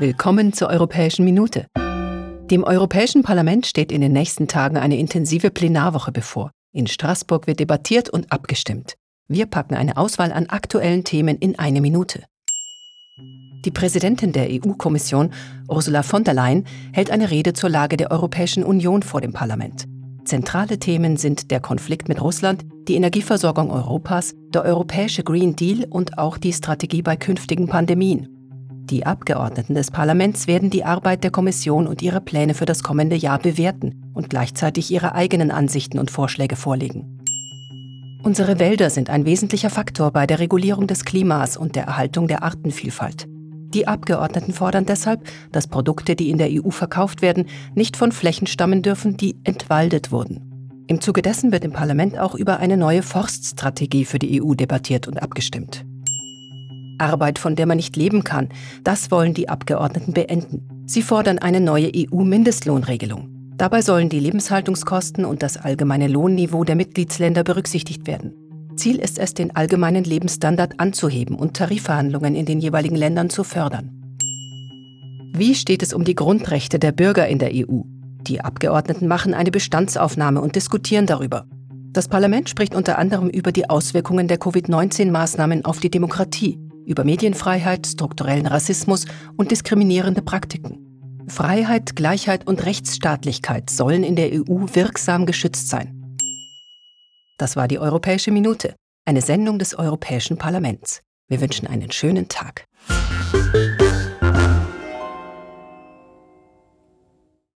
Willkommen zur Europäischen Minute. Dem Europäischen Parlament steht in den nächsten Tagen eine intensive Plenarwoche bevor. In Straßburg wird debattiert und abgestimmt. Wir packen eine Auswahl an aktuellen Themen in eine Minute. Die Präsidentin der EU-Kommission, Ursula von der Leyen, hält eine Rede zur Lage der Europäischen Union vor dem Parlament. Zentrale Themen sind der Konflikt mit Russland, die Energieversorgung Europas, der europäische Green Deal und auch die Strategie bei künftigen Pandemien. Die Abgeordneten des Parlaments werden die Arbeit der Kommission und ihre Pläne für das kommende Jahr bewerten und gleichzeitig ihre eigenen Ansichten und Vorschläge vorlegen. Unsere Wälder sind ein wesentlicher Faktor bei der Regulierung des Klimas und der Erhaltung der Artenvielfalt. Die Abgeordneten fordern deshalb, dass Produkte, die in der EU verkauft werden, nicht von Flächen stammen dürfen, die entwaldet wurden. Im Zuge dessen wird im Parlament auch über eine neue Forststrategie für die EU debattiert und abgestimmt. Arbeit, von der man nicht leben kann. Das wollen die Abgeordneten beenden. Sie fordern eine neue EU-Mindestlohnregelung. Dabei sollen die Lebenshaltungskosten und das allgemeine Lohnniveau der Mitgliedsländer berücksichtigt werden. Ziel ist es, den allgemeinen Lebensstandard anzuheben und Tarifverhandlungen in den jeweiligen Ländern zu fördern. Wie steht es um die Grundrechte der Bürger in der EU? Die Abgeordneten machen eine Bestandsaufnahme und diskutieren darüber. Das Parlament spricht unter anderem über die Auswirkungen der Covid-19-Maßnahmen auf die Demokratie über Medienfreiheit, strukturellen Rassismus und diskriminierende Praktiken. Freiheit, Gleichheit und Rechtsstaatlichkeit sollen in der EU wirksam geschützt sein. Das war die Europäische Minute, eine Sendung des Europäischen Parlaments. Wir wünschen einen schönen Tag.